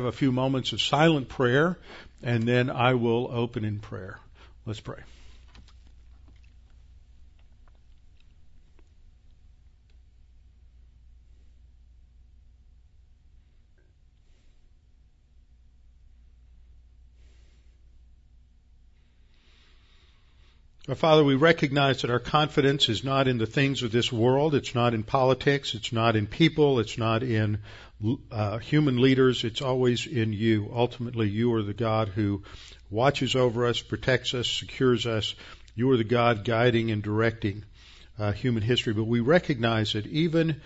have a few moments of silent prayer, and then I will open in prayer. Let's pray. Our Father, we recognize that our confidence is not in the things of this world. It's not in politics. It's not in people. It's not in uh, human leaders. It's always in you. Ultimately, you are the God who watches over us, protects us, secures us. You are the God guiding and directing uh, human history. But we recognize that even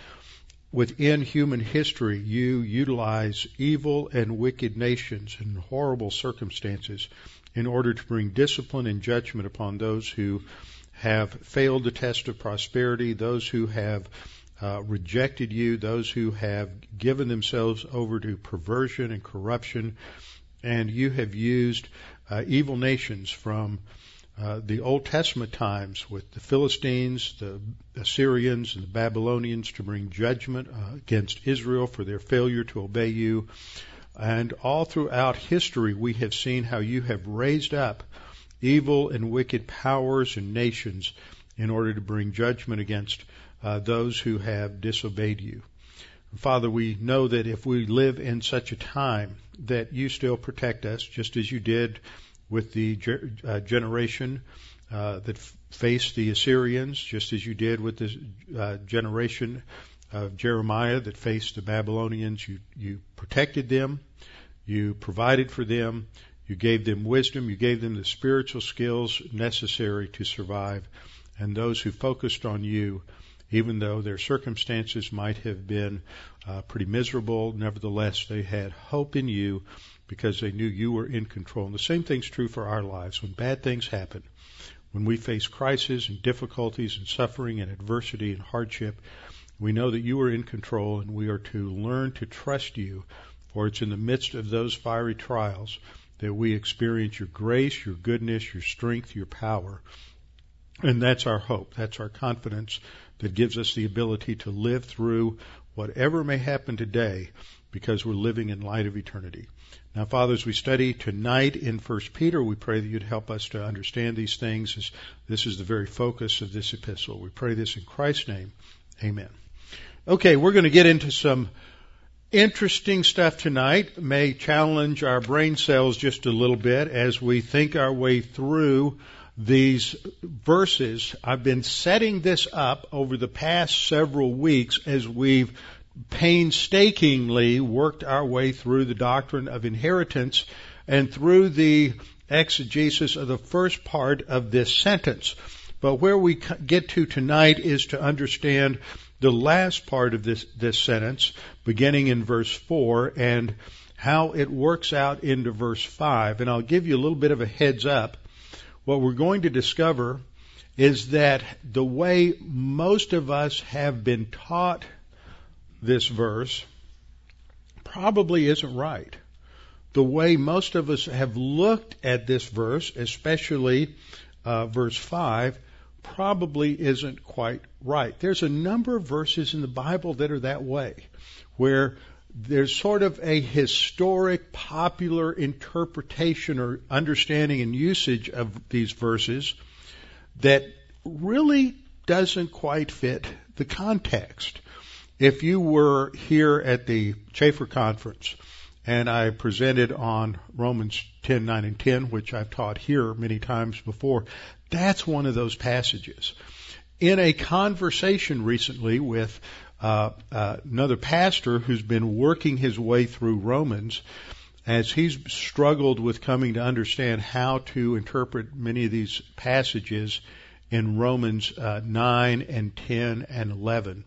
within human history, you utilize evil and wicked nations and horrible circumstances in order to bring discipline and judgment upon those who have failed the test of prosperity, those who have uh, rejected you, those who have given themselves over to perversion and corruption, and you have used uh, evil nations from uh, the Old Testament times with the Philistines, the Assyrians, and the Babylonians to bring judgment uh, against Israel for their failure to obey you. And all throughout history, we have seen how you have raised up evil and wicked powers and nations in order to bring judgment against uh, those who have disobeyed you. Father, we know that if we live in such a time that you still protect us, just as you did with the uh, generation uh, that f- faced the Assyrians, just as you did with the uh, generation of Jeremiah that faced the Babylonians. You, you protected them. You provided for them. You gave them wisdom. You gave them the spiritual skills necessary to survive. And those who focused on you, even though their circumstances might have been uh, pretty miserable, nevertheless they had hope in you because they knew you were in control. And the same thing's true for our lives. When bad things happen, when we face crises and difficulties and suffering and adversity and hardship, we know that you are in control and we are to learn to trust you, for it's in the midst of those fiery trials that we experience your grace, your goodness, your strength, your power. And that's our hope. That's our confidence that gives us the ability to live through whatever may happen today because we're living in light of eternity. Now, Father, as we study tonight in 1 Peter, we pray that you'd help us to understand these things as this is the very focus of this epistle. We pray this in Christ's name. Amen. Okay, we're going to get into some interesting stuff tonight. May challenge our brain cells just a little bit as we think our way through these verses. I've been setting this up over the past several weeks as we've painstakingly worked our way through the doctrine of inheritance and through the exegesis of the first part of this sentence. But where we get to tonight is to understand the last part of this, this sentence, beginning in verse 4, and how it works out into verse 5. And I'll give you a little bit of a heads up. What we're going to discover is that the way most of us have been taught this verse probably isn't right. The way most of us have looked at this verse, especially uh, verse 5, probably isn't quite right. There's a number of verses in the Bible that are that way, where there's sort of a historic, popular interpretation or understanding and usage of these verses that really doesn't quite fit the context. If you were here at the Chafer Conference and I presented on Romans 10, 9, and 10, which I've taught here many times before, that's one of those passages. In a conversation recently with uh, uh, another pastor who's been working his way through Romans, as he's struggled with coming to understand how to interpret many of these passages in Romans uh, 9 and 10 and 11.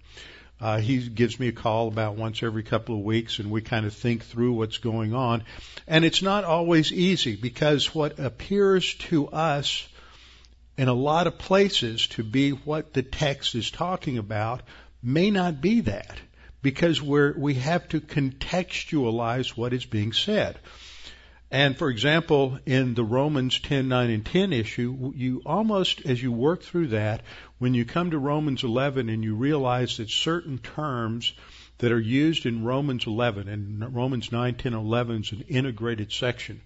Uh, he gives me a call about once every couple of weeks and we kind of think through what's going on. And it's not always easy because what appears to us in a lot of places to be what the text is talking about may not be that because we're, we have to contextualize what is being said. And for example, in the Romans 10, 9, and 10 issue, you almost, as you work through that, when you come to Romans 11 and you realize that certain terms that are used in Romans 11 and Romans 9, 10, 11 is an integrated section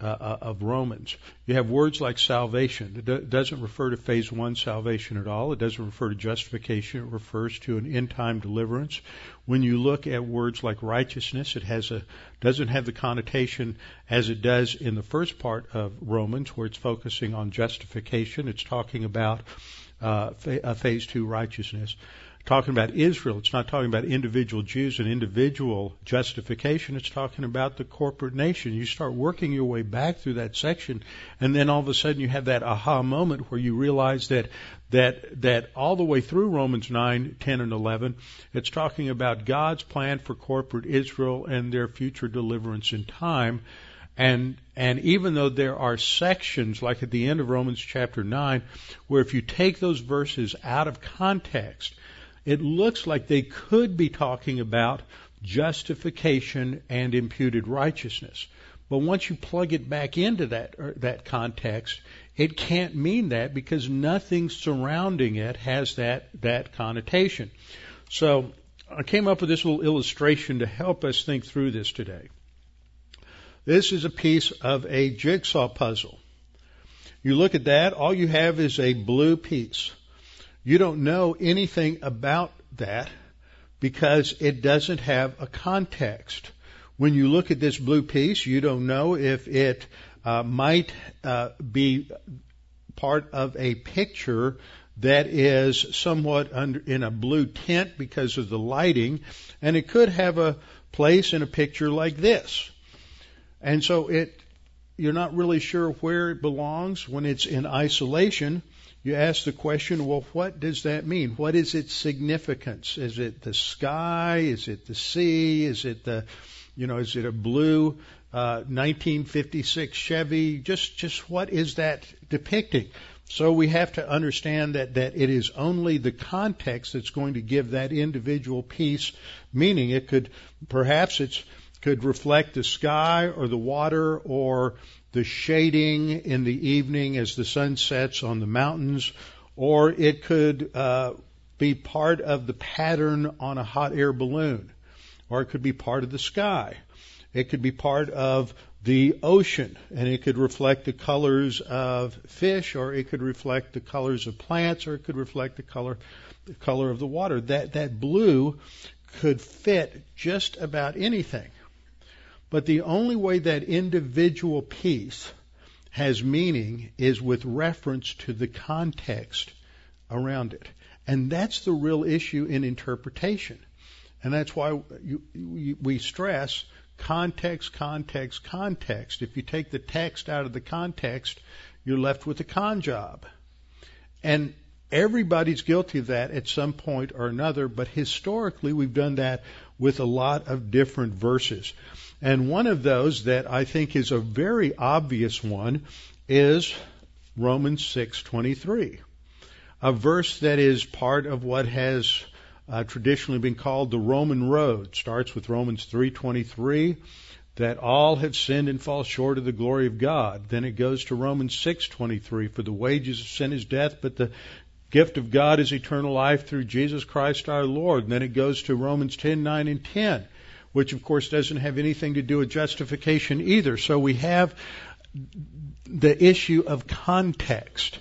uh, uh, of Romans. You have words like salvation. It do- doesn't refer to phase one salvation at all. It doesn't refer to justification. It refers to an end time deliverance. When you look at words like righteousness, it has a doesn't have the connotation as it does in the first part of Romans, where it's focusing on justification. It's talking about uh, phase two righteousness talking about Israel. It's not talking about individual Jews and individual justification. It's talking about the corporate nation. You start working your way back through that section, and then all of a sudden you have that aha moment where you realize that that that all the way through Romans 9, 10, and 11, it's talking about God's plan for corporate Israel and their future deliverance in time. And and even though there are sections, like at the end of Romans chapter 9, where if you take those verses out of context, it looks like they could be talking about justification and imputed righteousness. But once you plug it back into that er, that context, it can't mean that because nothing surrounding it has that that connotation. So I came up with this little illustration to help us think through this today. This is a piece of a jigsaw puzzle. You look at that, all you have is a blue piece. You don't know anything about that because it doesn't have a context. When you look at this blue piece, you don't know if it uh, might uh, be part of a picture that is somewhat under, in a blue tint because of the lighting, and it could have a place in a picture like this. And so it, you're not really sure where it belongs when it's in isolation you ask the question, well, what does that mean? What is its significance? Is it the sky? Is it the sea? Is it the, you know, is it a blue uh, 1956 Chevy? Just, just what is that depicting? So we have to understand that, that it is only the context that's going to give that individual piece meaning. It could, perhaps it's, could reflect the sky or the water or the shading in the evening as the sun sets on the mountains, or it could uh, be part of the pattern on a hot air balloon, or it could be part of the sky. It could be part of the ocean, and it could reflect the colors of fish, or it could reflect the colors of plants, or it could reflect the color the color of the water. That that blue could fit just about anything. But the only way that individual piece has meaning is with reference to the context around it. And that's the real issue in interpretation. And that's why we stress context, context, context. If you take the text out of the context, you're left with a con job. And everybody's guilty of that at some point or another, but historically we've done that with a lot of different verses. And one of those that I think is a very obvious one is Romans 6:23. A verse that is part of what has uh, traditionally been called the Roman road. Starts with Romans 3:23 that all have sinned and fall short of the glory of God. Then it goes to Romans 6:23 for the wages of sin is death, but the gift of God is eternal life through Jesus Christ our Lord. And then it goes to Romans 10:9 and 10 which of course doesn't have anything to do with justification either. So we have the issue of context.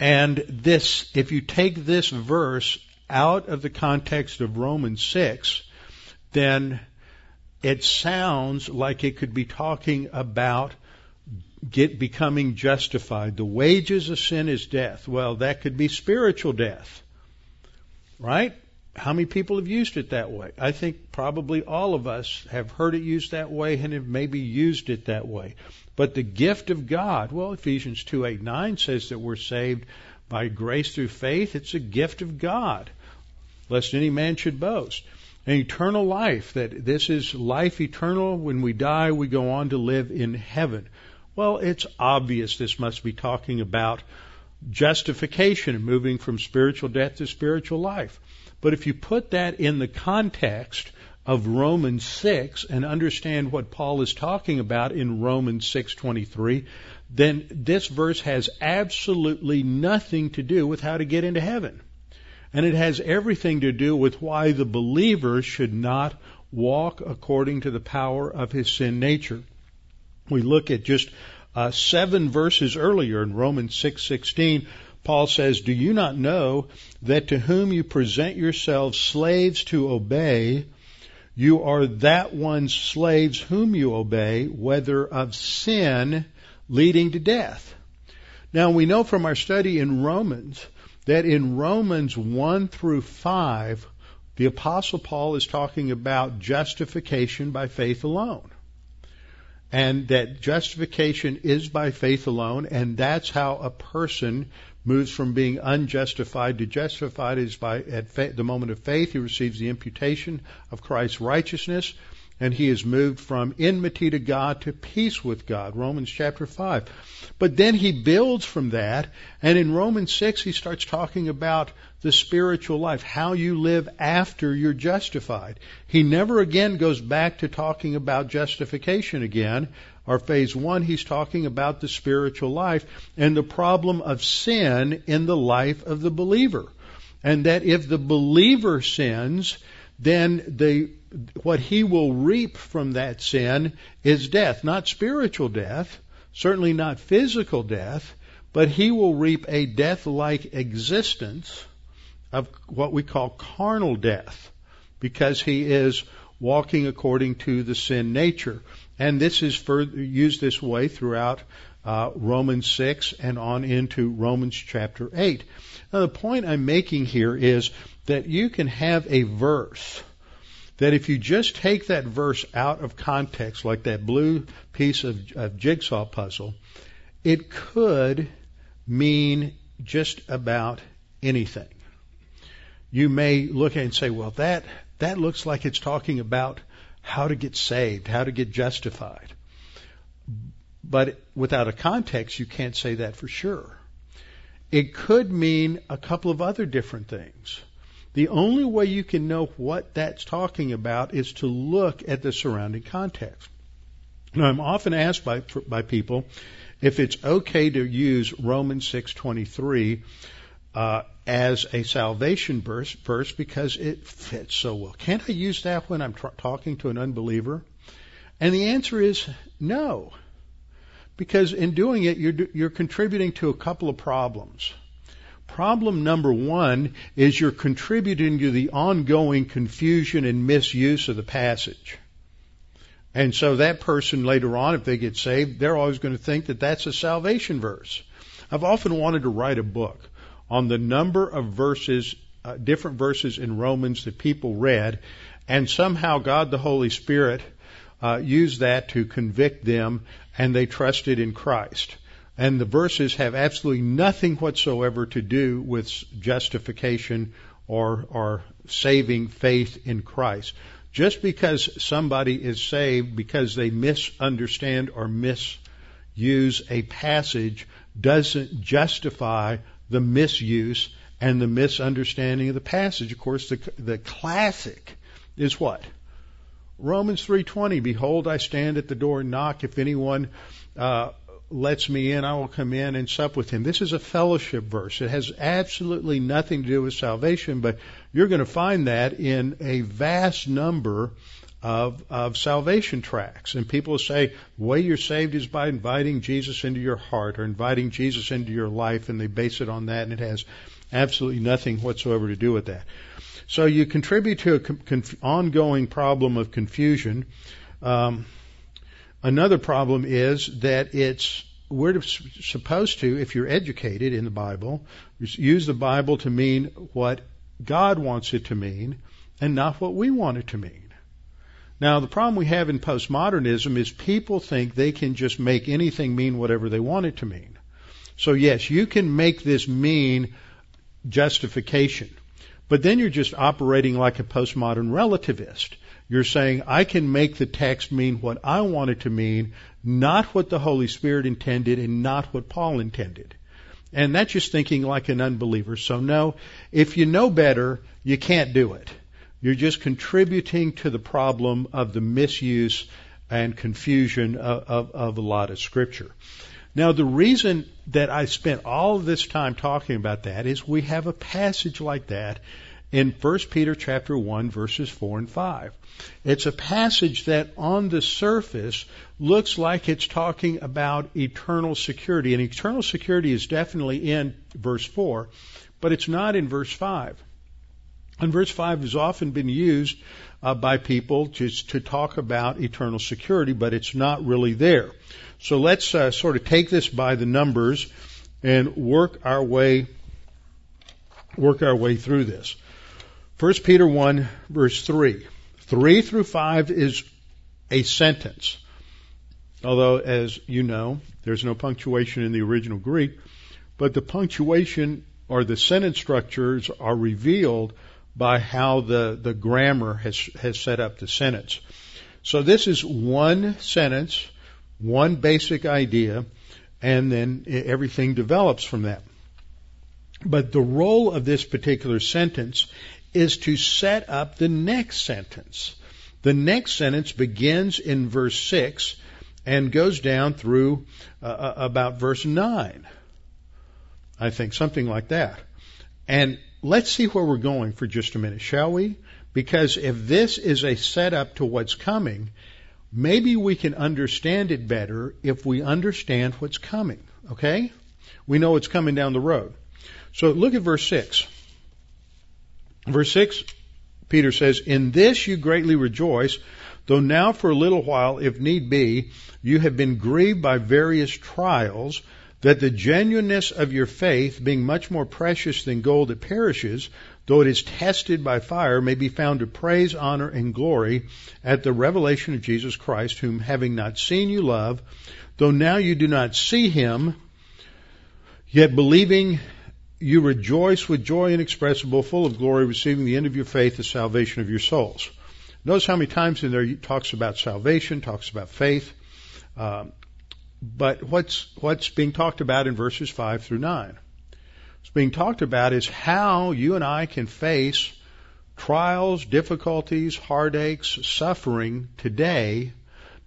And this, if you take this verse out of the context of Romans 6, then it sounds like it could be talking about get becoming justified. The wages of sin is death. Well, that could be spiritual death. Right? How many people have used it that way? I think probably all of us have heard it used that way and have maybe used it that way. But the gift of God, well, Ephesians 2 8 9 says that we're saved by grace through faith. It's a gift of God, lest any man should boast. An eternal life, that this is life eternal. When we die, we go on to live in heaven. Well, it's obvious this must be talking about justification, and moving from spiritual death to spiritual life. But if you put that in the context of Romans 6 and understand what Paul is talking about in Romans 6:23, then this verse has absolutely nothing to do with how to get into heaven. And it has everything to do with why the believer should not walk according to the power of his sin nature. We look at just uh, seven verses earlier in Romans 6:16. Paul says, "Do you not know that to whom you present yourselves slaves to obey, you are that one's slaves whom you obey, whether of sin leading to death?" Now we know from our study in Romans that in Romans 1 through 5, the Apostle Paul is talking about justification by faith alone. And that justification is by faith alone, and that's how a person moves from being unjustified to justified is by at fa- the moment of faith he receives the imputation of Christ's righteousness and he is moved from enmity to God to peace with God. Romans chapter 5. But then he builds from that, and in Romans 6 he starts talking about the spiritual life, how you live after you're justified. He never again goes back to talking about justification again. Or phase one, he's talking about the spiritual life and the problem of sin in the life of the believer. And that if the believer sins, then the what he will reap from that sin is death, not spiritual death, certainly not physical death, but he will reap a death-like existence of what we call carnal death because he is walking according to the sin nature. And this is further used this way throughout uh, Romans 6 and on into Romans chapter 8. Now the point I'm making here is that you can have a verse that if you just take that verse out of context, like that blue piece of, of jigsaw puzzle, it could mean just about anything. You may look at it and say, well, that, that looks like it's talking about how to get saved, how to get justified. But without a context, you can't say that for sure. It could mean a couple of other different things. The only way you can know what that's talking about is to look at the surrounding context. Now, I'm often asked by by people if it's okay to use Romans 6:23 uh, as a salvation verse, verse because it fits so well. Can't I use that when I'm tr- talking to an unbeliever? And the answer is no, because in doing it, you're you're contributing to a couple of problems. Problem number one is you're contributing to the ongoing confusion and misuse of the passage. And so that person later on, if they get saved, they're always going to think that that's a salvation verse. I've often wanted to write a book on the number of verses, uh, different verses in Romans that people read, and somehow God the Holy Spirit uh, used that to convict them, and they trusted in Christ. And the verses have absolutely nothing whatsoever to do with justification or, or saving faith in Christ. Just because somebody is saved because they misunderstand or misuse a passage doesn't justify the misuse and the misunderstanding of the passage. Of course, the, the classic is what? Romans 3:20 Behold I stand at the door and knock if anyone uh, lets me in, I will come in and sup with him. This is a fellowship verse. It has absolutely nothing to do with salvation, but you're going to find that in a vast number of, of salvation tracts. And people say, the way you're saved is by inviting Jesus into your heart or inviting Jesus into your life, and they base it on that, and it has absolutely nothing whatsoever to do with that. So you contribute to an conf- ongoing problem of confusion. Um, Another problem is that it's we're supposed to, if you're educated in the Bible, use the Bible to mean what God wants it to mean and not what we want it to mean. Now, the problem we have in postmodernism is people think they can just make anything mean whatever they want it to mean. So yes, you can make this mean justification, but then you're just operating like a postmodern relativist. You're saying, I can make the text mean what I want it to mean, not what the Holy Spirit intended and not what Paul intended. And that's just thinking like an unbeliever. So no, if you know better, you can't do it. You're just contributing to the problem of the misuse and confusion of, of, of a lot of scripture. Now, the reason that I spent all this time talking about that is we have a passage like that in 1 Peter chapter 1 verses 4 and 5. It's a passage that on the surface looks like it's talking about eternal security. And eternal security is definitely in verse 4, but it's not in verse 5. And verse 5 has often been used uh, by people just to talk about eternal security, but it's not really there. So let's uh, sort of take this by the numbers and work our way work our way through this. 1 Peter 1 verse 3. 3 through 5 is a sentence. Although, as you know, there's no punctuation in the original Greek, but the punctuation or the sentence structures are revealed by how the, the grammar has, has set up the sentence. So this is one sentence, one basic idea, and then everything develops from that. But the role of this particular sentence is to set up the next sentence. The next sentence begins in verse 6 and goes down through uh, uh, about verse 9. I think something like that. And let's see where we're going for just a minute, shall we? Because if this is a setup to what's coming, maybe we can understand it better if we understand what's coming. Okay? We know it's coming down the road. So look at verse 6. Verse 6, Peter says, In this you greatly rejoice, though now for a little while, if need be, you have been grieved by various trials, that the genuineness of your faith, being much more precious than gold that perishes, though it is tested by fire, may be found to praise, honor, and glory at the revelation of Jesus Christ, whom having not seen you love, though now you do not see him, yet believing you rejoice with joy inexpressible, full of glory, receiving the end of your faith, the salvation of your souls. Notice how many times in there he talks about salvation, talks about faith. Um, but what's what's being talked about in verses five through nine? What's being talked about is how you and I can face trials, difficulties, heartaches, suffering today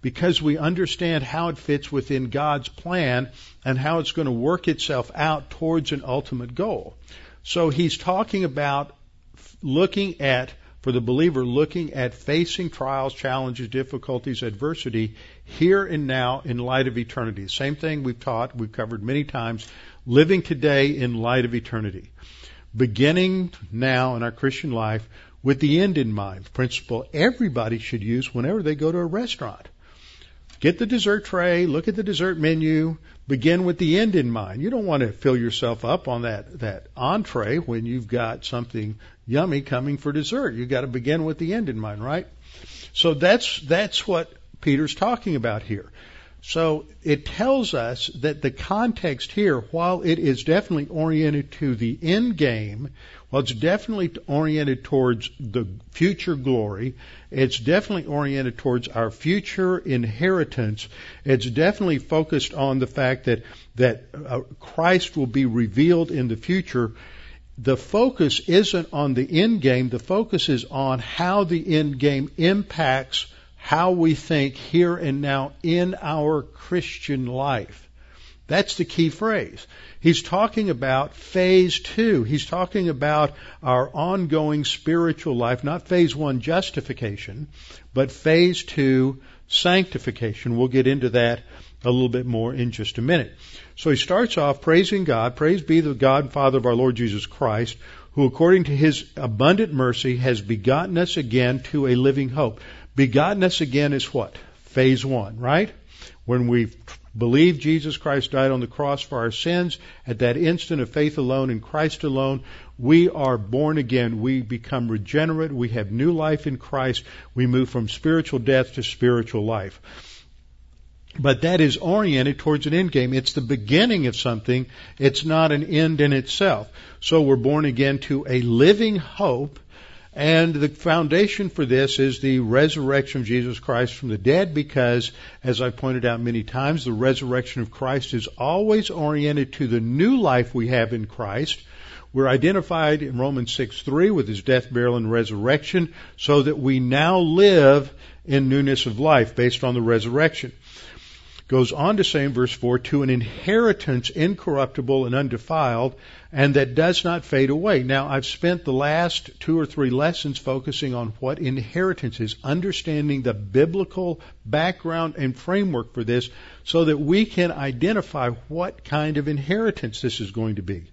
because we understand how it fits within God's plan and how it's going to work itself out towards an ultimate goal. So he's talking about looking at, for the believer, looking at facing trials, challenges, difficulties, adversity here and now in light of eternity. Same thing we've taught, we've covered many times, living today in light of eternity. Beginning now in our Christian life with the end in mind, principle everybody should use whenever they go to a restaurant. Get the dessert tray, look at the dessert menu, begin with the end in mind. You don't want to fill yourself up on that, that entree when you've got something yummy coming for dessert. You've got to begin with the end in mind, right? So that's, that's what Peter's talking about here. So it tells us that the context here, while it is definitely oriented to the end game, well, it's definitely oriented towards the future glory. It's definitely oriented towards our future inheritance. It's definitely focused on the fact that that uh, Christ will be revealed in the future. The focus isn't on the end game. The focus is on how the end game impacts how we think here and now in our Christian life. That's the key phrase. He's talking about phase two. He's talking about our ongoing spiritual life, not phase one justification, but phase two sanctification. We'll get into that a little bit more in just a minute. So he starts off praising God. Praise be the God and Father of our Lord Jesus Christ, who according to his abundant mercy has begotten us again to a living hope. Begotten us again is what? Phase one, right? When we believe Jesus Christ died on the cross for our sins, at that instant of faith alone in Christ alone, we are born again. We become regenerate. We have new life in Christ. We move from spiritual death to spiritual life. But that is oriented towards an end game. It's the beginning of something. It's not an end in itself. So we're born again to a living hope and the foundation for this is the resurrection of Jesus Christ from the dead because, as I pointed out many times, the resurrection of Christ is always oriented to the new life we have in Christ. We're identified in Romans 6 3 with his death, burial, and resurrection so that we now live in newness of life based on the resurrection. Goes on to say in verse 4, to an inheritance incorruptible and undefiled, and that does not fade away. Now, I've spent the last two or three lessons focusing on what inheritance is, understanding the biblical background and framework for this so that we can identify what kind of inheritance this is going to be.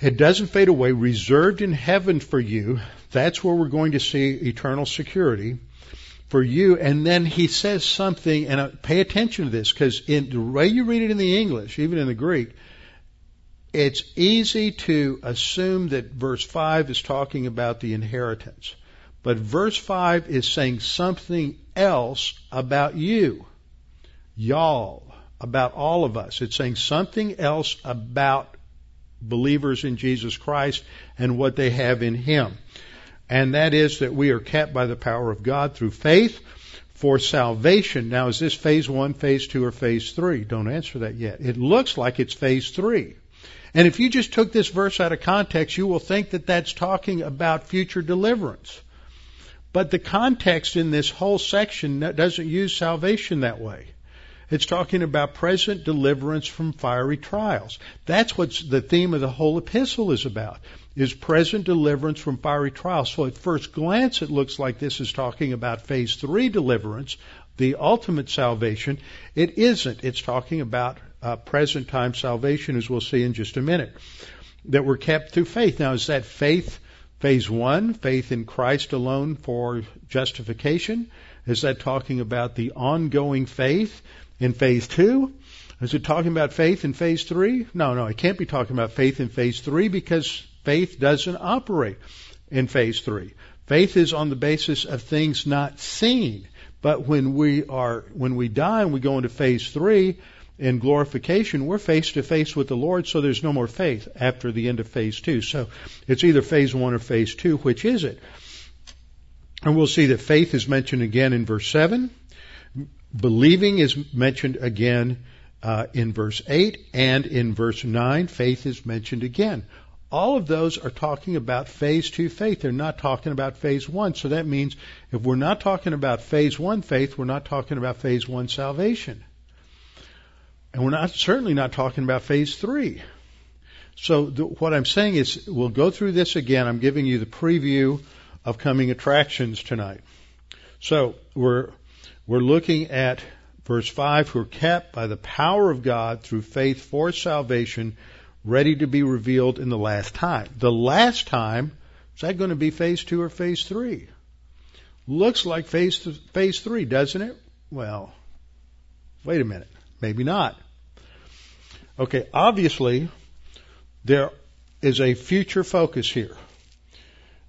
It doesn't fade away, reserved in heaven for you. That's where we're going to see eternal security for you. And then he says something, and uh, pay attention to this, because in the way you read it in the English, even in the Greek, it's easy to assume that verse 5 is talking about the inheritance. But verse 5 is saying something else about you, y'all, about all of us. It's saying something else about believers in Jesus Christ and what they have in Him and that is that we are kept by the power of God through faith for salvation. Now, is this phase one, phase two, or phase three? Don't answer that yet. It looks like it's phase three. And if you just took this verse out of context, you will think that that's talking about future deliverance. But the context in this whole section doesn't use salvation that way. It's talking about present deliverance from fiery trials. That's what the theme of the whole epistle is about is present deliverance from fiery trials. So at first glance, it looks like this is talking about phase three deliverance, the ultimate salvation. It isn't. It's talking about uh, present time salvation, as we'll see in just a minute, that we're kept through faith. Now, is that faith phase one, faith in Christ alone for justification? Is that talking about the ongoing faith in phase two? Is it talking about faith in phase three? No, no, it can't be talking about faith in phase three because Faith doesn't operate in phase three. Faith is on the basis of things not seen. But when we are, when we die and we go into phase three in glorification, we're face to face with the Lord, so there's no more faith after the end of phase two. So it's either phase one or phase two. Which is it? And we'll see that faith is mentioned again in verse seven. Believing is mentioned again uh, in verse 8 and in verse 9 faith is mentioned again all of those are talking about phase two faith. They're not talking about phase one. So that means if we're not talking about phase one faith, we're not talking about phase one salvation. And we're not certainly not talking about phase three. So the, what I'm saying is we'll go through this again. I'm giving you the preview of coming attractions tonight. So we're we're looking at verse 5 who are kept by the power of God through faith for salvation ready to be revealed in the last time. The last time, is that going to be phase two or phase three? Looks like phase, th- phase three, doesn't it? Well, wait a minute. Maybe not. Okay, obviously, there is a future focus here.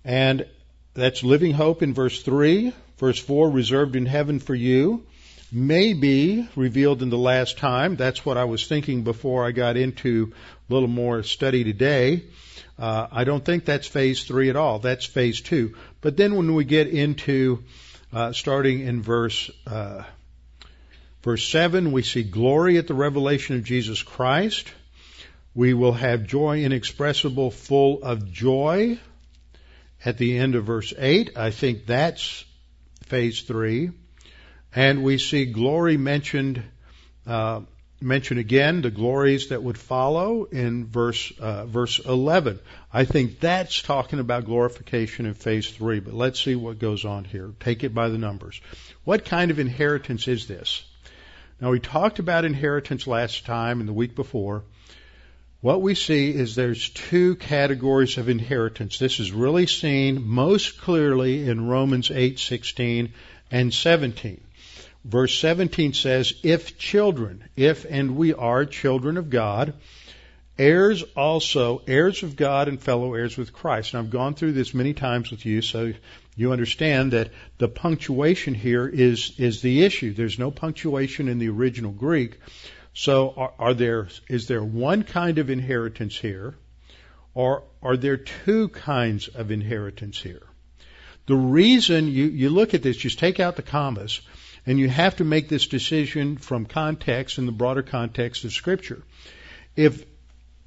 And that's living hope in verse 3. Verse 4, reserved in heaven for you may be revealed in the last time. That's what I was thinking before I got into a little more study today. Uh, I don't think that's phase three at all. That's phase two. But then when we get into uh, starting in verse uh, verse seven, we see glory at the revelation of Jesus Christ. We will have joy inexpressible, full of joy. At the end of verse eight, I think that's phase three. And we see glory mentioned uh, mentioned again, the glories that would follow in verse uh, verse 11. I think that's talking about glorification in phase three. But let's see what goes on here. Take it by the numbers. What kind of inheritance is this? Now we talked about inheritance last time and the week before. What we see is there's two categories of inheritance. This is really seen most clearly in Romans 8:16 and 17. Verse 17 says, If children, if and we are children of God, heirs also, heirs of God and fellow heirs with Christ. And I've gone through this many times with you, so you understand that the punctuation here is, is the issue. There's no punctuation in the original Greek. So are, are there, is there one kind of inheritance here, or are there two kinds of inheritance here? The reason you, you look at this, just take out the commas, and you have to make this decision from context in the broader context of Scripture. If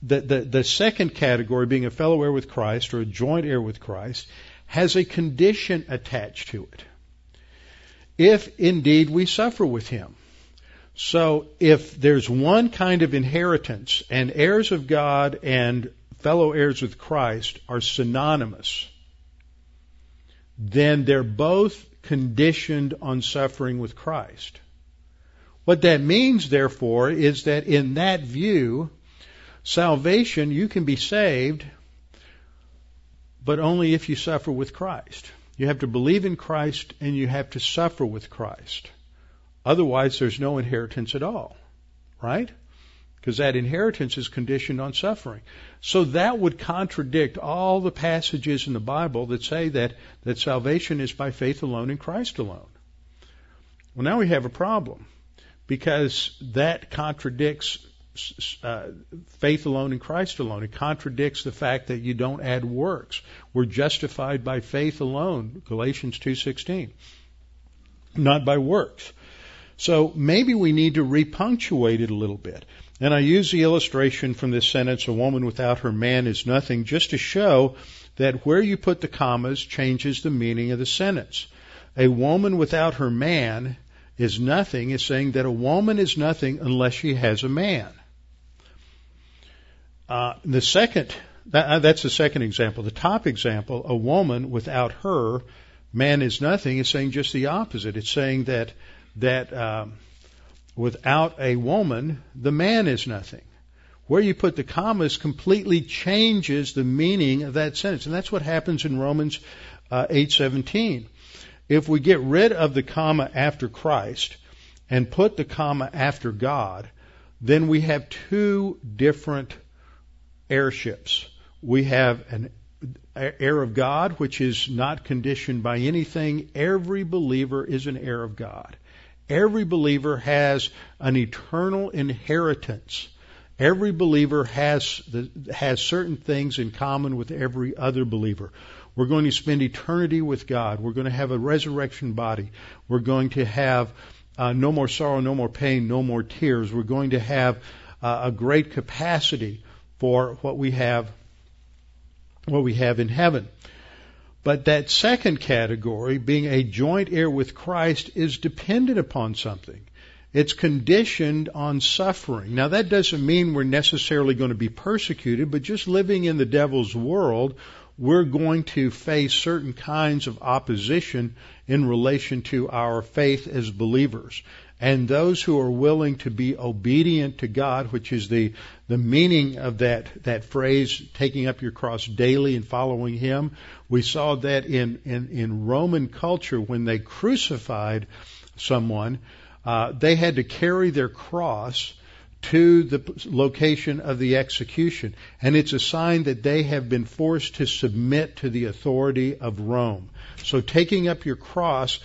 the, the, the second category, being a fellow heir with Christ or a joint heir with Christ, has a condition attached to it. If indeed we suffer with him. So if there's one kind of inheritance and heirs of God and fellow heirs with Christ are synonymous, then they're both conditioned on suffering with Christ. What that means, therefore, is that in that view, salvation, you can be saved, but only if you suffer with Christ. You have to believe in Christ and you have to suffer with Christ. Otherwise, there's no inheritance at all, right? Because that inheritance is conditioned on suffering. So that would contradict all the passages in the Bible that say that, that salvation is by faith alone in Christ alone. Well, now we have a problem because that contradicts uh, faith alone in Christ alone. It contradicts the fact that you don't add works. We're justified by faith alone, Galatians 2:16, not by works. So maybe we need to repunctuate it a little bit. And I use the illustration from this sentence, a woman without her man is nothing, just to show that where you put the commas changes the meaning of the sentence. A woman without her man is nothing is saying that a woman is nothing unless she has a man. Uh, the second, that, uh, that's the second example. The top example, a woman without her man is nothing, is saying just the opposite. It's saying that that um, without a woman, the man is nothing. Where you put the commas completely changes the meaning of that sentence, and that's what happens in Romans uh, 8:17. If we get rid of the comma after Christ and put the comma after God, then we have two different heirships. We have an heir of God, which is not conditioned by anything. Every believer is an heir of God. Every believer has an eternal inheritance. Every believer has the, has certain things in common with every other believer. We're going to spend eternity with God. We're going to have a resurrection body. We're going to have uh, no more sorrow, no more pain, no more tears. We're going to have uh, a great capacity for what we have what we have in heaven. But that second category, being a joint heir with Christ, is dependent upon something. It's conditioned on suffering. Now that doesn't mean we're necessarily going to be persecuted, but just living in the devil's world, we're going to face certain kinds of opposition in relation to our faith as believers. And those who are willing to be obedient to God, which is the, the meaning of that, that phrase, taking up your cross daily and following Him, we saw that in, in, in Roman culture when they crucified someone, uh, they had to carry their cross to the location of the execution. And it's a sign that they have been forced to submit to the authority of Rome. So taking up your cross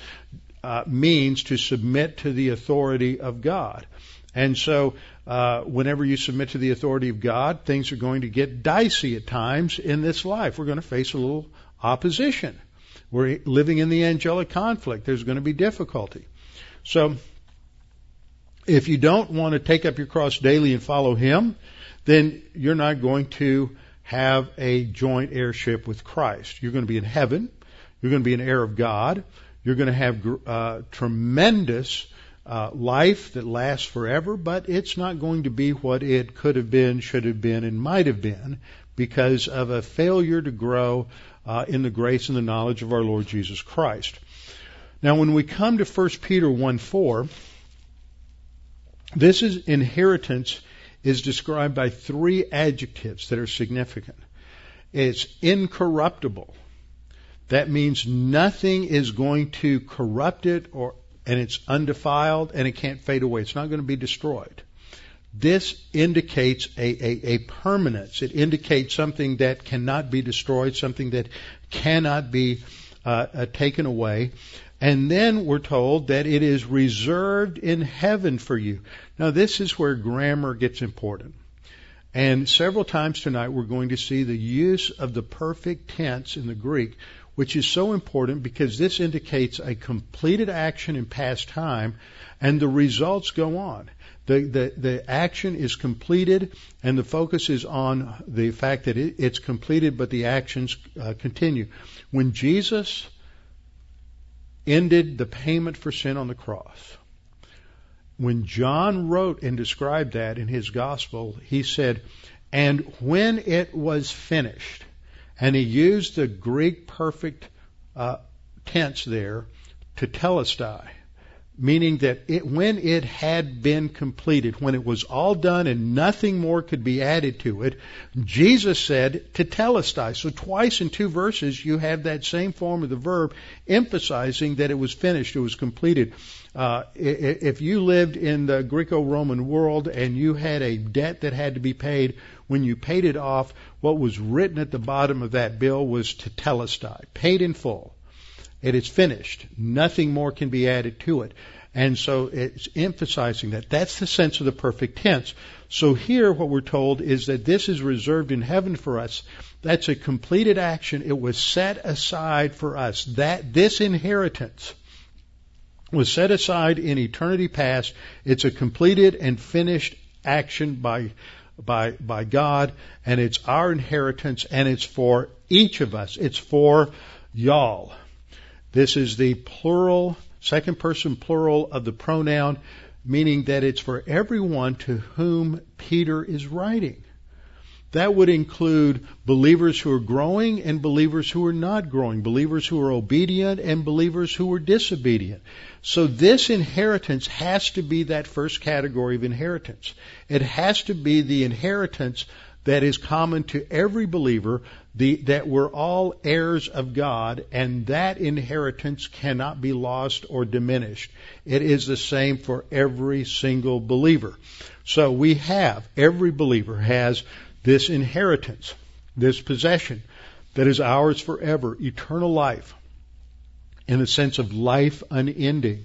uh, means to submit to the authority of God. And so, uh, whenever you submit to the authority of God, things are going to get dicey at times in this life. We're going to face a little opposition. We're living in the angelic conflict. There's going to be difficulty. So, if you don't want to take up your cross daily and follow Him, then you're not going to have a joint heirship with Christ. You're going to be in heaven. You're going to be an heir of God. You're going to have uh, tremendous uh, life that lasts forever, but it's not going to be what it could have been, should have been, and might have been because of a failure to grow uh, in the grace and the knowledge of our Lord Jesus Christ. Now, when we come to 1 Peter 1 4, this is inheritance is described by three adjectives that are significant. It's incorruptible. That means nothing is going to corrupt it or and it's undefiled and it can't fade away. It's not going to be destroyed. This indicates a, a, a, permanence. It indicates something that cannot be destroyed, something that cannot be uh, uh, taken away. And then we're told that it is reserved in heaven for you. Now this is where grammar gets important. And several times tonight we're going to see the use of the perfect tense in the Greek which is so important because this indicates a completed action in past time and the results go on. The, the, the action is completed and the focus is on the fact that it, it's completed but the actions uh, continue. When Jesus ended the payment for sin on the cross, when John wrote and described that in his gospel, he said, and when it was finished, and he used the Greek perfect uh, tense there, tetelestai, meaning that it, when it had been completed, when it was all done and nothing more could be added to it, Jesus said tetelestai. So twice in two verses you have that same form of the verb emphasizing that it was finished, it was completed. Uh, if you lived in the Greco-Roman world and you had a debt that had to be paid, when you paid it off, what was written at the bottom of that bill was tetelestai, paid in full. It is finished. Nothing more can be added to it. And so it's emphasizing that. That's the sense of the perfect tense. So here what we're told is that this is reserved in heaven for us. That's a completed action. It was set aside for us. That this inheritance was set aside in eternity past. It's a completed and finished action by by by God and it's our inheritance and it's for each of us. It's for y'all. This is the plural, second person plural of the pronoun, meaning that it's for everyone to whom Peter is writing. That would include believers who are growing and believers who are not growing, believers who are obedient and believers who are disobedient. So this inheritance has to be that first category of inheritance. It has to be the inheritance that is common to every believer, the, that we're all heirs of God, and that inheritance cannot be lost or diminished. It is the same for every single believer. So we have, every believer has this inheritance, this possession that is ours forever, eternal life, in the sense of life unending,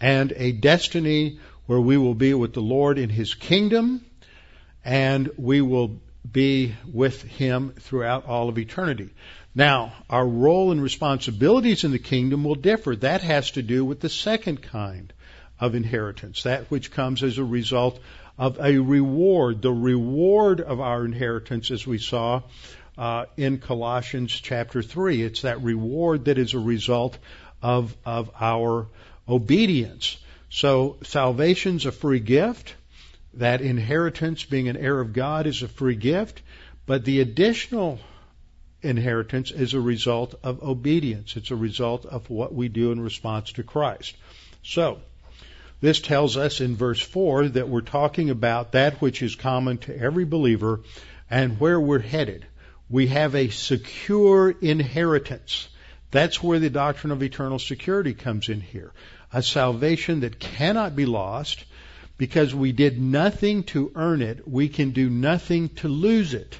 and a destiny where we will be with the Lord in His kingdom, and we will be with Him throughout all of eternity. Now, our role and responsibilities in the kingdom will differ. That has to do with the second kind of inheritance, that which comes as a result of a reward, the reward of our inheritance, as we saw uh, in Colossians chapter 3. It's that reward that is a result of, of our obedience. So salvation's a free gift that inheritance, being an heir of God, is a free gift, but the additional inheritance is a result of obedience. It's a result of what we do in response to Christ. So, this tells us in verse 4 that we're talking about that which is common to every believer and where we're headed. We have a secure inheritance. That's where the doctrine of eternal security comes in here. A salvation that cannot be lost, because we did nothing to earn it, we can do nothing to lose it.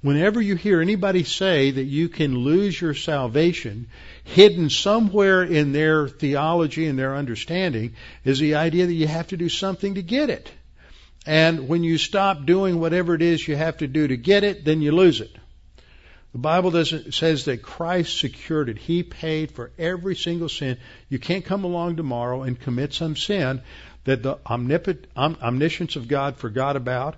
Whenever you hear anybody say that you can lose your salvation, hidden somewhere in their theology and their understanding is the idea that you have to do something to get it. And when you stop doing whatever it is you have to do to get it, then you lose it. The Bible doesn't, says that Christ secured it. He paid for every single sin. You can't come along tomorrow and commit some sin that the omniscience of God forgot about,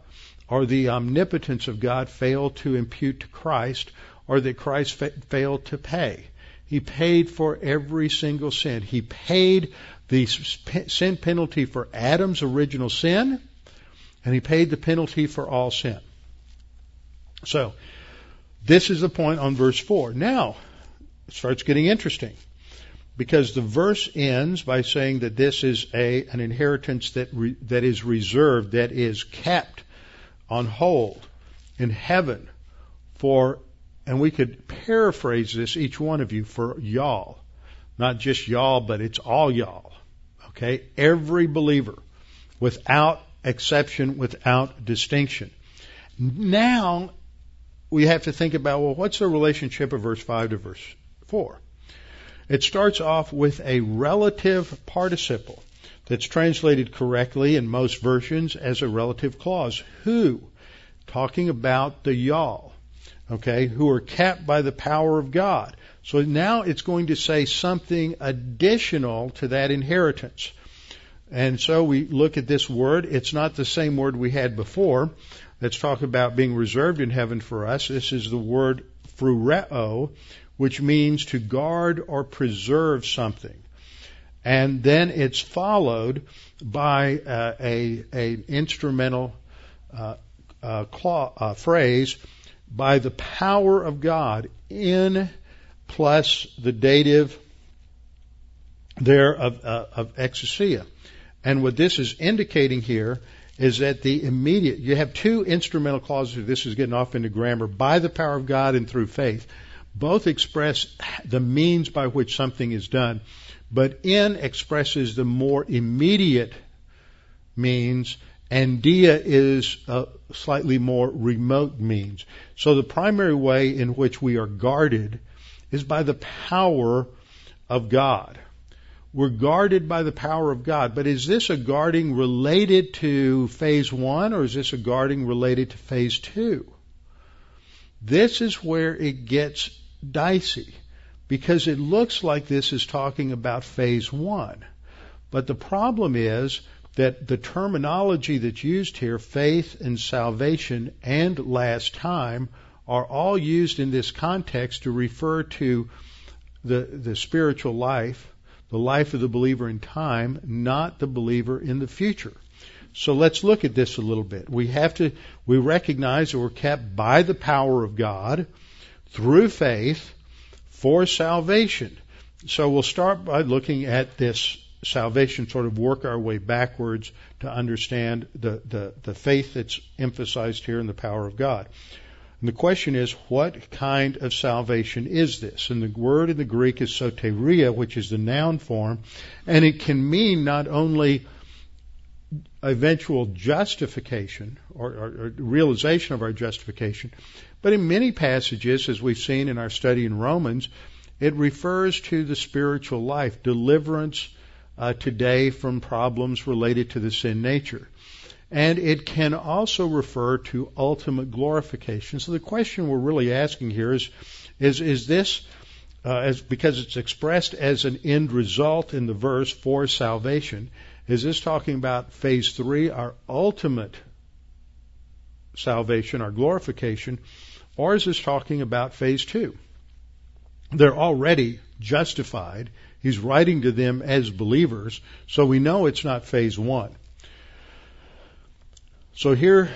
or the omnipotence of God failed to impute to Christ, or that Christ fa- failed to pay. He paid for every single sin. He paid the sin penalty for Adam's original sin, and he paid the penalty for all sin. So, this is the point on verse 4. Now, it starts getting interesting because the verse ends by saying that this is a an inheritance that re, that is reserved, that is kept on hold in heaven for, and we could paraphrase this each one of you for y'all, not just y'all, but it's all y'all. Okay, every believer, without exception, without distinction. Now we have to think about well, what's the relationship of verse five to verse four? It starts off with a relative participle that's translated correctly in most versions as a relative clause. Who? Talking about the y'all, okay, who are kept by the power of God. So now it's going to say something additional to that inheritance. And so we look at this word. It's not the same word we had before. Let's talk about being reserved in heaven for us. This is the word phroureo, which means to guard or preserve something. And then it's followed by uh, a a instrumental uh, uh, claw, uh, phrase by the power of God in plus the dative there of, uh, of exousia. And what this is indicating here is that the immediate, you have two instrumental clauses, this is getting off into grammar, by the power of God and through faith. Both express the means by which something is done, but in expresses the more immediate means, and dia is a slightly more remote means. So the primary way in which we are guarded is by the power of God. We're guarded by the power of God. But is this a guarding related to phase one or is this a guarding related to phase two? This is where it gets dicey because it looks like this is talking about phase one. But the problem is that the terminology that's used here, faith and salvation and last time, are all used in this context to refer to the, the spiritual life, the life of the believer in time, not the believer in the future. So let's look at this a little bit. We have to, we recognize that we're kept by the power of God through faith for salvation. So we'll start by looking at this salvation, sort of work our way backwards to understand the, the, the faith that's emphasized here in the power of God. And the question is, what kind of salvation is this? And the word in the Greek is soteria, which is the noun form, and it can mean not only eventual justification or, or, or, realization of our justification, but in many passages, as we've seen in our study in Romans, it refers to the spiritual life, deliverance uh, today from problems related to the sin nature. And it can also refer to ultimate glorification. So the question we're really asking here is, is, is this, uh, as, because it's expressed as an end result in the verse for salvation, is this talking about phase three, our ultimate salvation, our glorification, or is talking about phase two? They're already justified. He's writing to them as believers, so we know it's not phase one. So here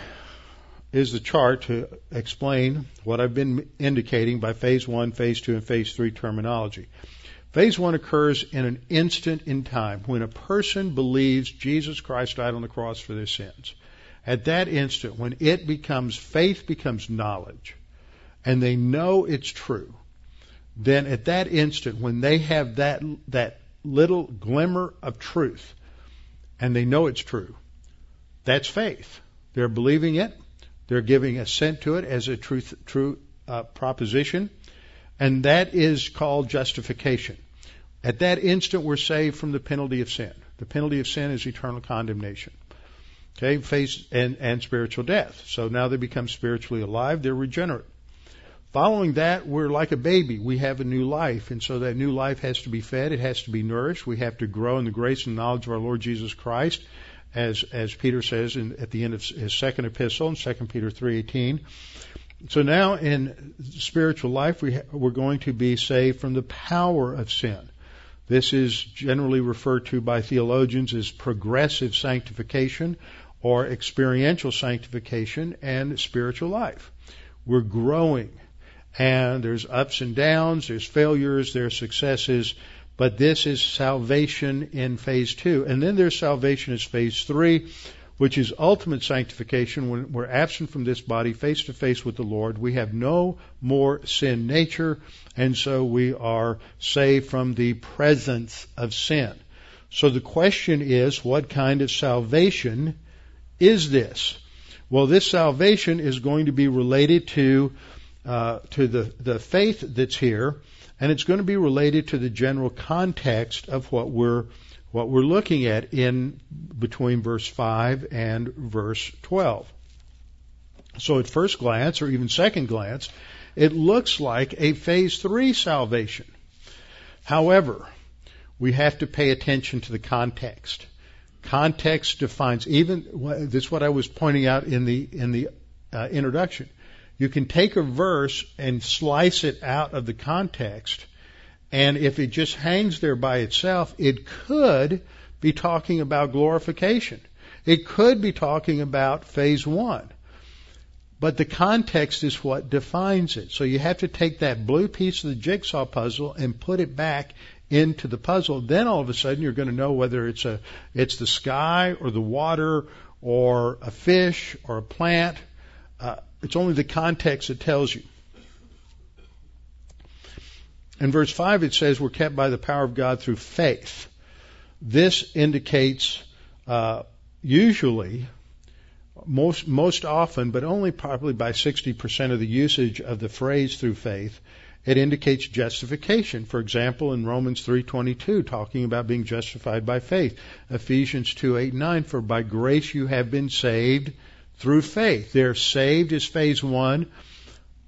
is the chart to explain what I've been indicating by phase one, phase two, and phase three terminology. Phase one occurs in an instant in time when a person believes Jesus Christ died on the cross for their sins. At that instant, when it becomes, faith becomes knowledge, and they know it's true, then at that instant, when they have that, that little glimmer of truth, and they know it's true, that's faith. They're believing it. They're giving assent to it as a truth, true uh, proposition. And that is called justification. At that instant, we're saved from the penalty of sin. The penalty of sin is eternal condemnation. Okay, face and, and spiritual death. So now they become spiritually alive. They're regenerate. Following that, we're like a baby. We have a new life. And so that new life has to be fed. It has to be nourished. We have to grow in the grace and knowledge of our Lord Jesus Christ as as Peter says in, at the end of his second epistle in 2 Peter 3:18. So now in spiritual life we ha- we're going to be saved from the power of sin. This is generally referred to by theologians as progressive sanctification or experiential sanctification and spiritual life. We're growing and there's ups and downs, there's failures, there's successes, but this is salvation in phase two. And then there's salvation as phase three, which is ultimate sanctification when we're absent from this body, face to face with the Lord. We have no more sin nature, and so we are saved from the presence of sin. So the question is, what kind of salvation is this? Well, this salvation is going to be related to uh, to the the faith that's here, and it's going to be related to the general context of what we're what we're looking at in between verse 5 and verse 12. So at first glance or even second glance, it looks like a phase 3 salvation. However, we have to pay attention to the context. Context defines even this is what I was pointing out in the in the uh, introduction. You can take a verse and slice it out of the context And if it just hangs there by itself, it could be talking about glorification. It could be talking about phase one. But the context is what defines it. So you have to take that blue piece of the jigsaw puzzle and put it back into the puzzle. Then all of a sudden you're going to know whether it's a it's the sky or the water or a fish or a plant. Uh, it's only the context that tells you. In verse 5 it says we're kept by the power of God through faith. This indicates uh, usually most most often, but only probably by 60% of the usage of the phrase through faith, it indicates justification. For example, in Romans 3:22, talking about being justified by faith. Ephesians 2:8 9, for by grace you have been saved through faith. They're saved is phase one,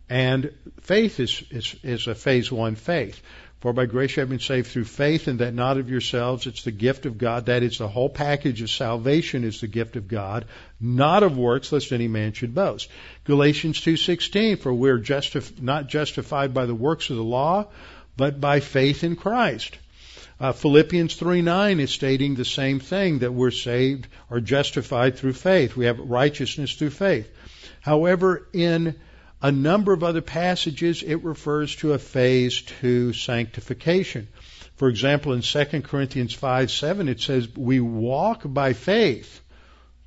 and faith is, is, is a phase one faith. For by grace you have been saved through faith, and that not of yourselves. It's the gift of God. That is the whole package of salvation is the gift of God, not of works, lest any man should boast. Galatians 2:16. For we're justif- not justified by the works of the law, but by faith in Christ. Uh, Philippians 3:9 is stating the same thing that we're saved or justified through faith. We have righteousness through faith. However, in a number of other passages, it refers to a phase two sanctification. For example, in 2 Corinthians 5 7, it says, We walk by faith.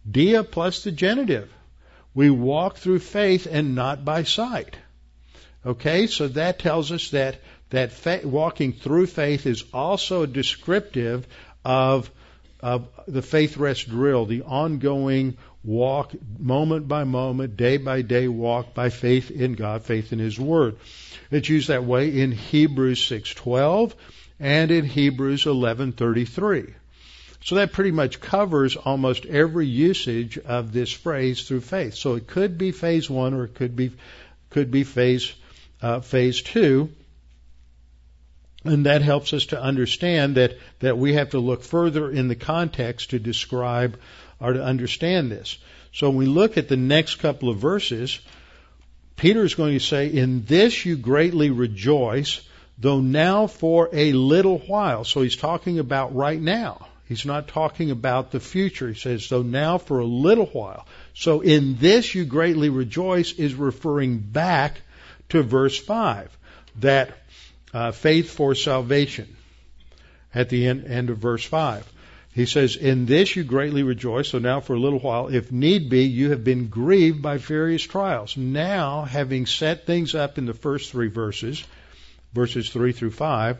Dia plus the genitive. We walk through faith and not by sight. Okay, so that tells us that that fa- walking through faith is also descriptive of of the faith rest drill, the ongoing walk moment by moment, day by day walk by faith in God, faith in His Word. It's used that way in Hebrews 6:12 and in Hebrews 11:33. So that pretty much covers almost every usage of this phrase through faith. So it could be phase one or it could be could be phase uh, phase two. And that helps us to understand that, that we have to look further in the context to describe or to understand this. So when we look at the next couple of verses, Peter is going to say, In this you greatly rejoice, though now for a little while. So he's talking about right now. He's not talking about the future. He says, though now for a little while. So in this you greatly rejoice is referring back to verse 5. That uh, faith for salvation at the end, end of verse 5. He says, In this you greatly rejoice. So now for a little while, if need be, you have been grieved by various trials. Now, having set things up in the first three verses, verses 3 through 5,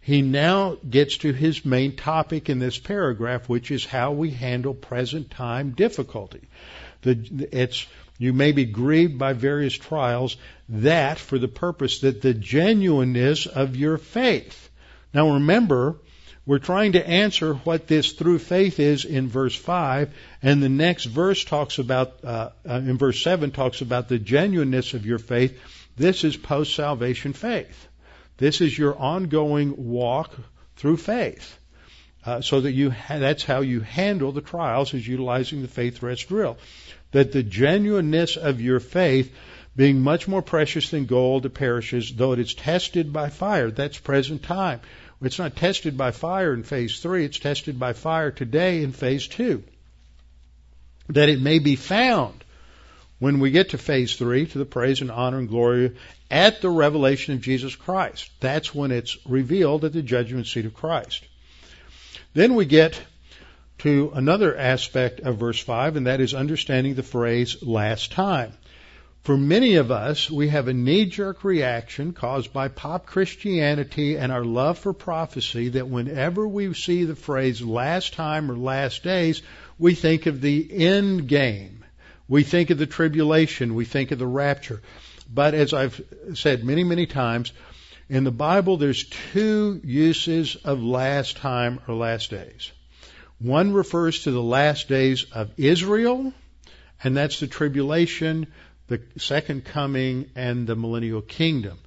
he now gets to his main topic in this paragraph, which is how we handle present time difficulty. The, it's, you may be grieved by various trials, that for the purpose that the genuineness of your faith. Now remember, we're trying to answer what this through faith is in verse 5, and the next verse talks about, uh, uh, in verse 7, talks about the genuineness of your faith. This is post salvation faith. This is your ongoing walk through faith. Uh, so that you ha- that's how you handle the trials is utilizing the faith rest drill. That the genuineness of your faith being much more precious than gold that perishes, though it is tested by fire. That's present time. It's not tested by fire in phase three, it's tested by fire today in phase two. That it may be found when we get to phase three, to the praise and honor and glory at the revelation of Jesus Christ. That's when it's revealed at the judgment seat of Christ. Then we get to another aspect of verse 5, and that is understanding the phrase last time. For many of us, we have a knee jerk reaction caused by pop Christianity and our love for prophecy that whenever we see the phrase last time or last days, we think of the end game. We think of the tribulation. We think of the rapture. But as I've said many, many times, in the Bible, there's two uses of last time or last days. One refers to the last days of Israel, and that's the tribulation the second coming and the millennial kingdom.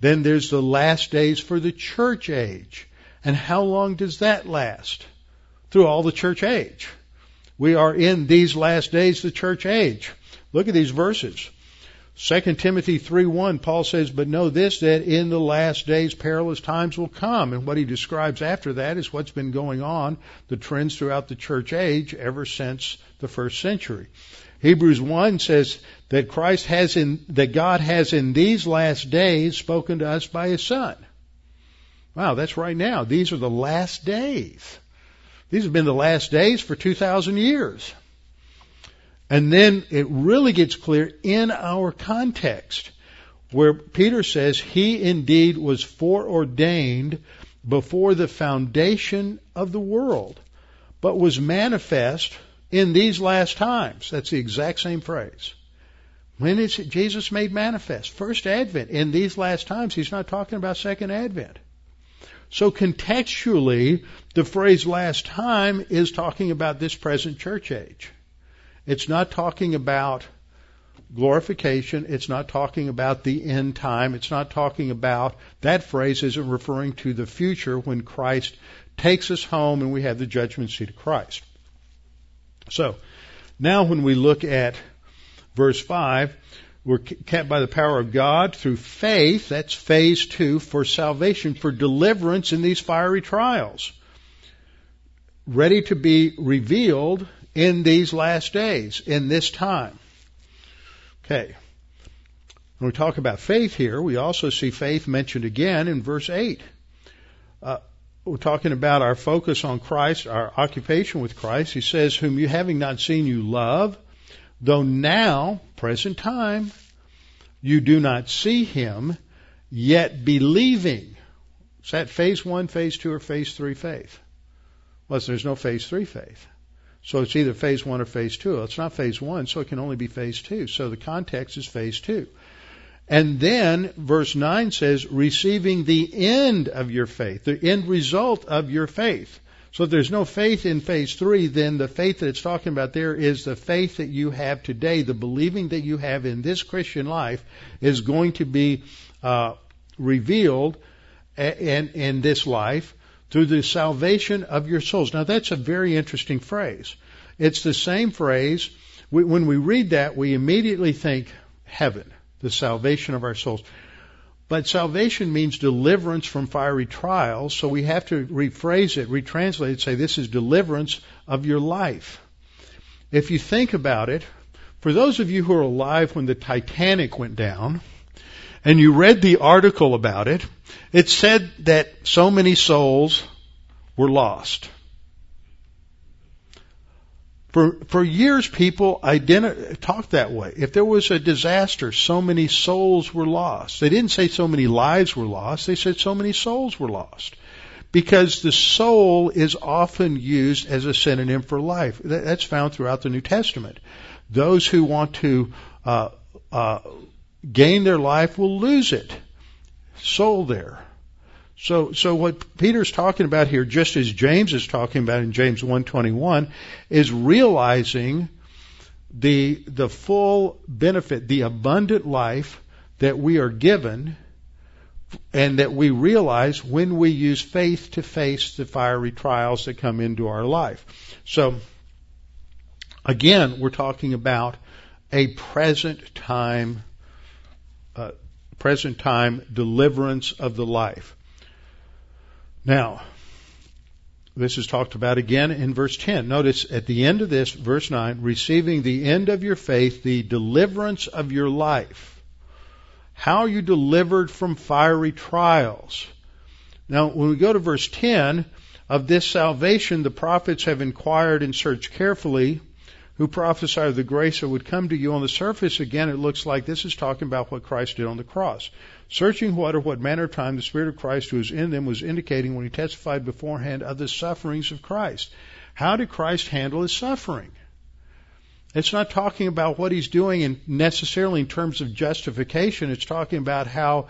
Then there's the last days for the church age. And how long does that last? Through all the church age. We are in these last days, the church age. Look at these verses. 2 Timothy 3:1 Paul says, "But know this that in the last days perilous times will come." And what he describes after that is what's been going on, the trends throughout the church age ever since the first century. Hebrews 1 says that Christ has in that God has in these last days spoken to us by his son. Wow, that's right now. These are the last days. These have been the last days for 2000 years. And then it really gets clear in our context where Peter says he indeed was foreordained before the foundation of the world, but was manifest in these last times. That's the exact same phrase. When is Jesus made manifest? First advent. In these last times, he's not talking about second advent. So contextually, the phrase last time is talking about this present church age. It's not talking about glorification. It's not talking about the end time. It's not talking about, that phrase isn't referring to the future when Christ takes us home and we have the judgment seat of Christ. So, now when we look at verse 5, we're kept by the power of God through faith, that's phase two, for salvation, for deliverance in these fiery trials. Ready to be revealed in these last days, in this time. Okay. When we talk about faith here, we also see faith mentioned again in verse 8. Uh, we're talking about our focus on Christ, our occupation with Christ. He says, Whom you having not seen, you love, though now, present time, you do not see him, yet believing. Is that phase one, phase two, or phase three faith? Well, there's no phase three faith. So it's either phase one or phase two. It's not phase one, so it can only be phase two. So the context is phase two. And then verse 9 says, receiving the end of your faith, the end result of your faith. So if there's no faith in phase three, then the faith that it's talking about there is the faith that you have today, the believing that you have in this Christian life is going to be uh, revealed in, in this life through the salvation of your souls. Now that's a very interesting phrase. It's the same phrase. when we read that, we immediately think heaven, the salvation of our souls. But salvation means deliverance from fiery trials, so we have to rephrase it, retranslate it, say this is deliverance of your life. If you think about it, for those of you who are alive when the Titanic went down, and you read the article about it, it said that so many souls were lost. For, for years, people identi- talked that way. If there was a disaster, so many souls were lost. They didn't say so many lives were lost. They said so many souls were lost. Because the soul is often used as a synonym for life. That's found throughout the New Testament. Those who want to uh, uh, gain their life will lose it. Soul there. So, so what Peter's talking about here, just as James is talking about in James 1:21, is realizing the the full benefit, the abundant life that we are given, and that we realize when we use faith to face the fiery trials that come into our life. So, again, we're talking about a present time present time deliverance of the life. Now, this is talked about again in verse 10. Notice at the end of this, verse 9, receiving the end of your faith, the deliverance of your life. How you delivered from fiery trials? Now, when we go to verse 10, of this salvation the prophets have inquired and searched carefully who prophesied the grace that would come to you on the surface, again, it looks like this is talking about what Christ did on the cross. Searching what or what manner of time the Spirit of Christ who was in them was indicating when he testified beforehand of the sufferings of Christ. How did Christ handle his suffering? It's not talking about what he's doing in necessarily in terms of justification. It's talking about how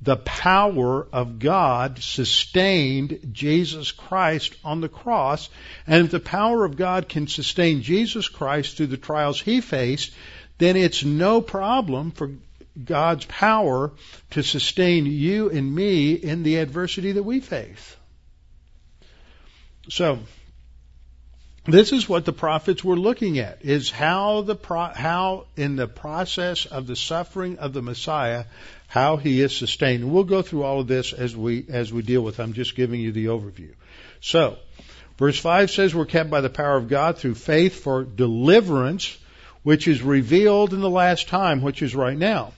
the power of God sustained Jesus Christ on the cross. And if the power of God can sustain Jesus Christ through the trials he faced, then it's no problem for God's power to sustain you and me in the adversity that we face. So, this is what the prophets were looking at is how the pro- how in the process of the suffering of the Messiah how he is sustained. And we'll go through all of this as we as we deal with. I'm just giving you the overview. So, verse 5 says we're kept by the power of God through faith for deliverance which is revealed in the last time, which is right now.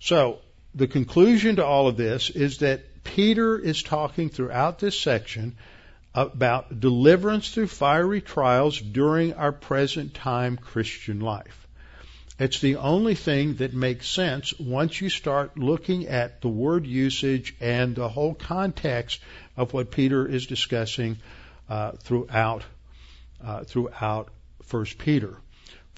So, the conclusion to all of this is that Peter is talking throughout this section about deliverance through fiery trials during our present time Christian life. It's the only thing that makes sense once you start looking at the word usage and the whole context of what Peter is discussing uh, throughout uh, throughout First Peter.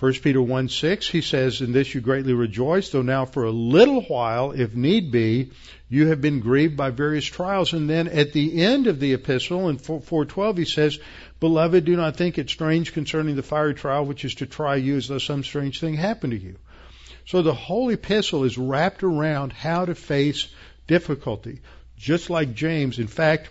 1 Peter 1 6, he says, In this you greatly rejoice, though now for a little while, if need be, you have been grieved by various trials. And then at the end of the epistle, in 412, he says, Beloved, do not think it strange concerning the fiery trial which is to try you as though some strange thing happened to you. So the whole epistle is wrapped around how to face difficulty. Just like James, in fact,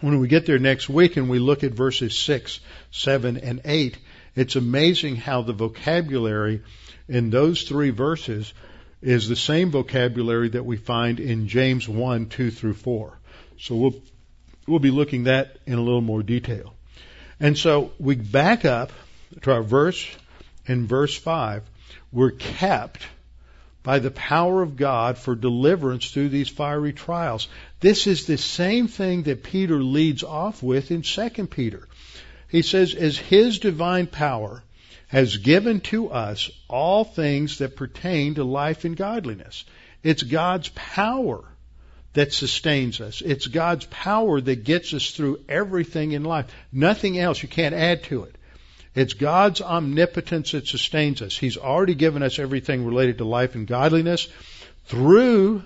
when we get there next week and we look at verses 6, 7, and 8, it's amazing how the vocabulary in those three verses is the same vocabulary that we find in James 1, 2 through 4. So we'll, we'll be looking that in a little more detail. And so we back up to our verse in verse 5. We're kept by the power of God for deliverance through these fiery trials. This is the same thing that Peter leads off with in 2 Peter. He says, as his divine power has given to us all things that pertain to life and godliness. It's God's power that sustains us. It's God's power that gets us through everything in life. Nothing else. You can't add to it. It's God's omnipotence that sustains us. He's already given us everything related to life and godliness through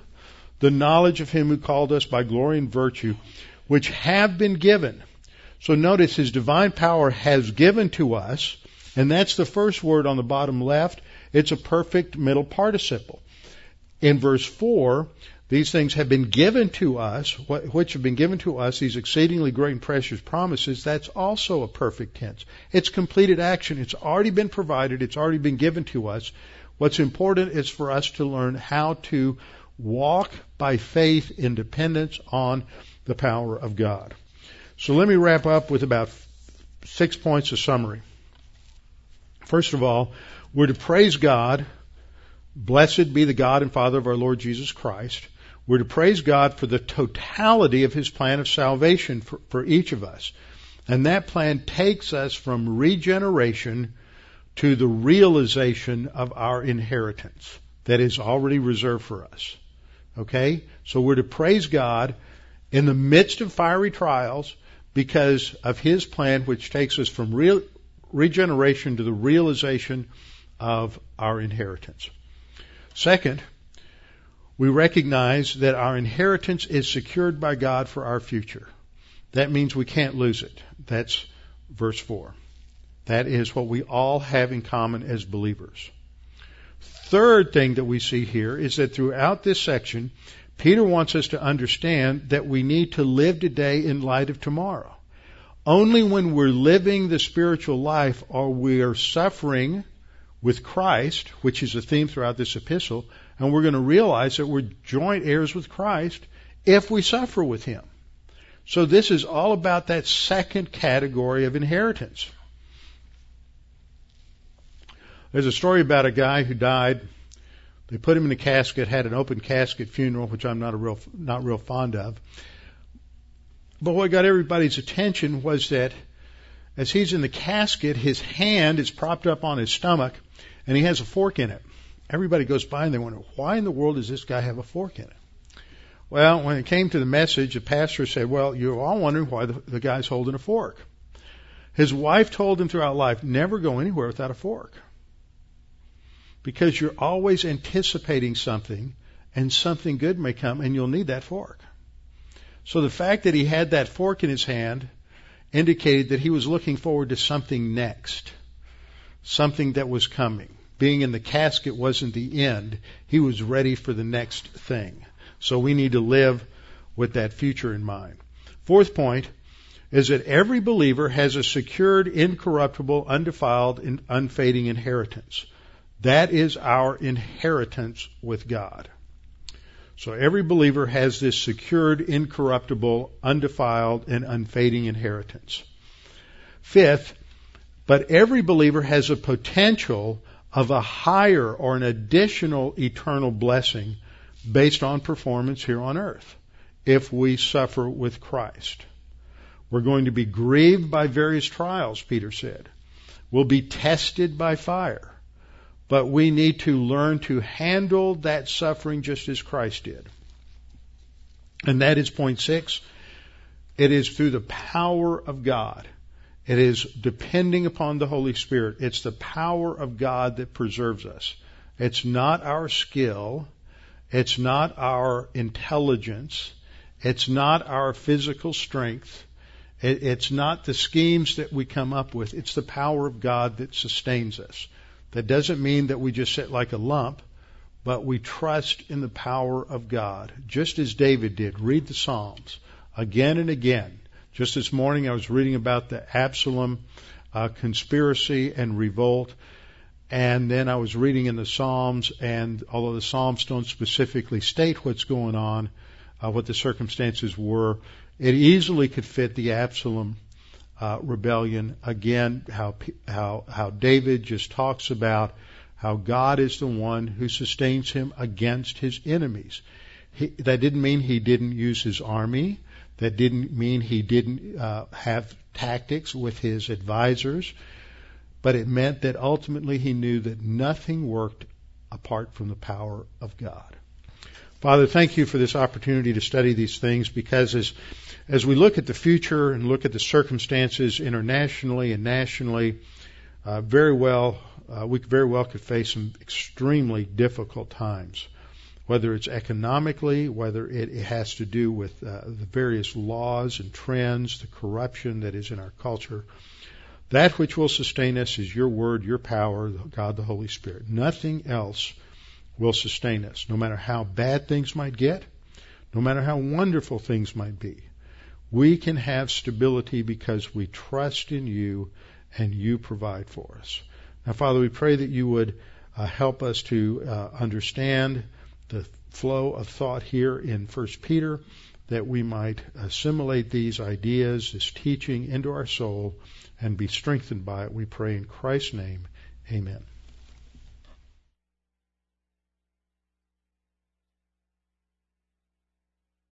the knowledge of Him who called us by glory and virtue, which have been given so notice his divine power has given to us, and that's the first word on the bottom left. It's a perfect middle participle. In verse 4, these things have been given to us, which have been given to us, these exceedingly great and precious promises, that's also a perfect tense. It's completed action. It's already been provided. It's already been given to us. What's important is for us to learn how to walk by faith in dependence on the power of God. So let me wrap up with about six points of summary. First of all, we're to praise God. Blessed be the God and Father of our Lord Jesus Christ. We're to praise God for the totality of His plan of salvation for, for each of us. And that plan takes us from regeneration to the realization of our inheritance that is already reserved for us. Okay? So we're to praise God in the midst of fiery trials because of his plan, which takes us from real, regeneration to the realization of our inheritance. Second, we recognize that our inheritance is secured by God for our future. That means we can't lose it. That's verse 4. That is what we all have in common as believers. Third thing that we see here is that throughout this section, Peter wants us to understand that we need to live today in light of tomorrow. Only when we're living the spiritual life are we are suffering with Christ, which is a theme throughout this epistle, and we're going to realize that we're joint heirs with Christ if we suffer with Him. So this is all about that second category of inheritance. There's a story about a guy who died they put him in a casket, had an open casket funeral, which I'm not a real not real fond of. But what got everybody's attention was that as he's in the casket, his hand is propped up on his stomach, and he has a fork in it. Everybody goes by and they wonder, why in the world does this guy have a fork in it? Well, when it came to the message, the pastor said, well, you're all wondering why the, the guy's holding a fork. His wife told him throughout life, never go anywhere without a fork because you're always anticipating something and something good may come and you'll need that fork. So the fact that he had that fork in his hand indicated that he was looking forward to something next, something that was coming. Being in the casket wasn't the end. He was ready for the next thing. So we need to live with that future in mind. Fourth point is that every believer has a secured, incorruptible, undefiled, and unfading inheritance. That is our inheritance with God. So every believer has this secured, incorruptible, undefiled, and unfading inheritance. Fifth, but every believer has a potential of a higher or an additional eternal blessing based on performance here on earth if we suffer with Christ. We're going to be grieved by various trials, Peter said. We'll be tested by fire. But we need to learn to handle that suffering just as Christ did. And that is point six. It is through the power of God. It is depending upon the Holy Spirit. It's the power of God that preserves us. It's not our skill. It's not our intelligence. It's not our physical strength. It, it's not the schemes that we come up with. It's the power of God that sustains us. That doesn't mean that we just sit like a lump, but we trust in the power of God, just as David did. Read the Psalms again and again. Just this morning, I was reading about the Absalom uh, conspiracy and revolt. And then I was reading in the Psalms, and although the Psalms don't specifically state what's going on, uh, what the circumstances were, it easily could fit the Absalom uh, rebellion. Again, how how how David just talks about how God is the one who sustains him against his enemies. He, that didn't mean he didn't use his army. That didn't mean he didn't uh, have tactics with his advisors. But it meant that ultimately he knew that nothing worked apart from the power of God. Father, thank you for this opportunity to study these things because as, as we look at the future and look at the circumstances internationally and nationally, uh, very well, uh, we very well could face some extremely difficult times, whether it's economically, whether it, has to do with uh, the various laws and trends, the corruption that is in our culture. That which will sustain us is your word, your power, God the Holy Spirit. Nothing else will sustain us, no matter how bad things might get, no matter how wonderful things might be. We can have stability because we trust in you and you provide for us. Now, Father, we pray that you would uh, help us to uh, understand the flow of thought here in 1 Peter, that we might assimilate these ideas, this teaching into our soul, and be strengthened by it. We pray in Christ's name. Amen.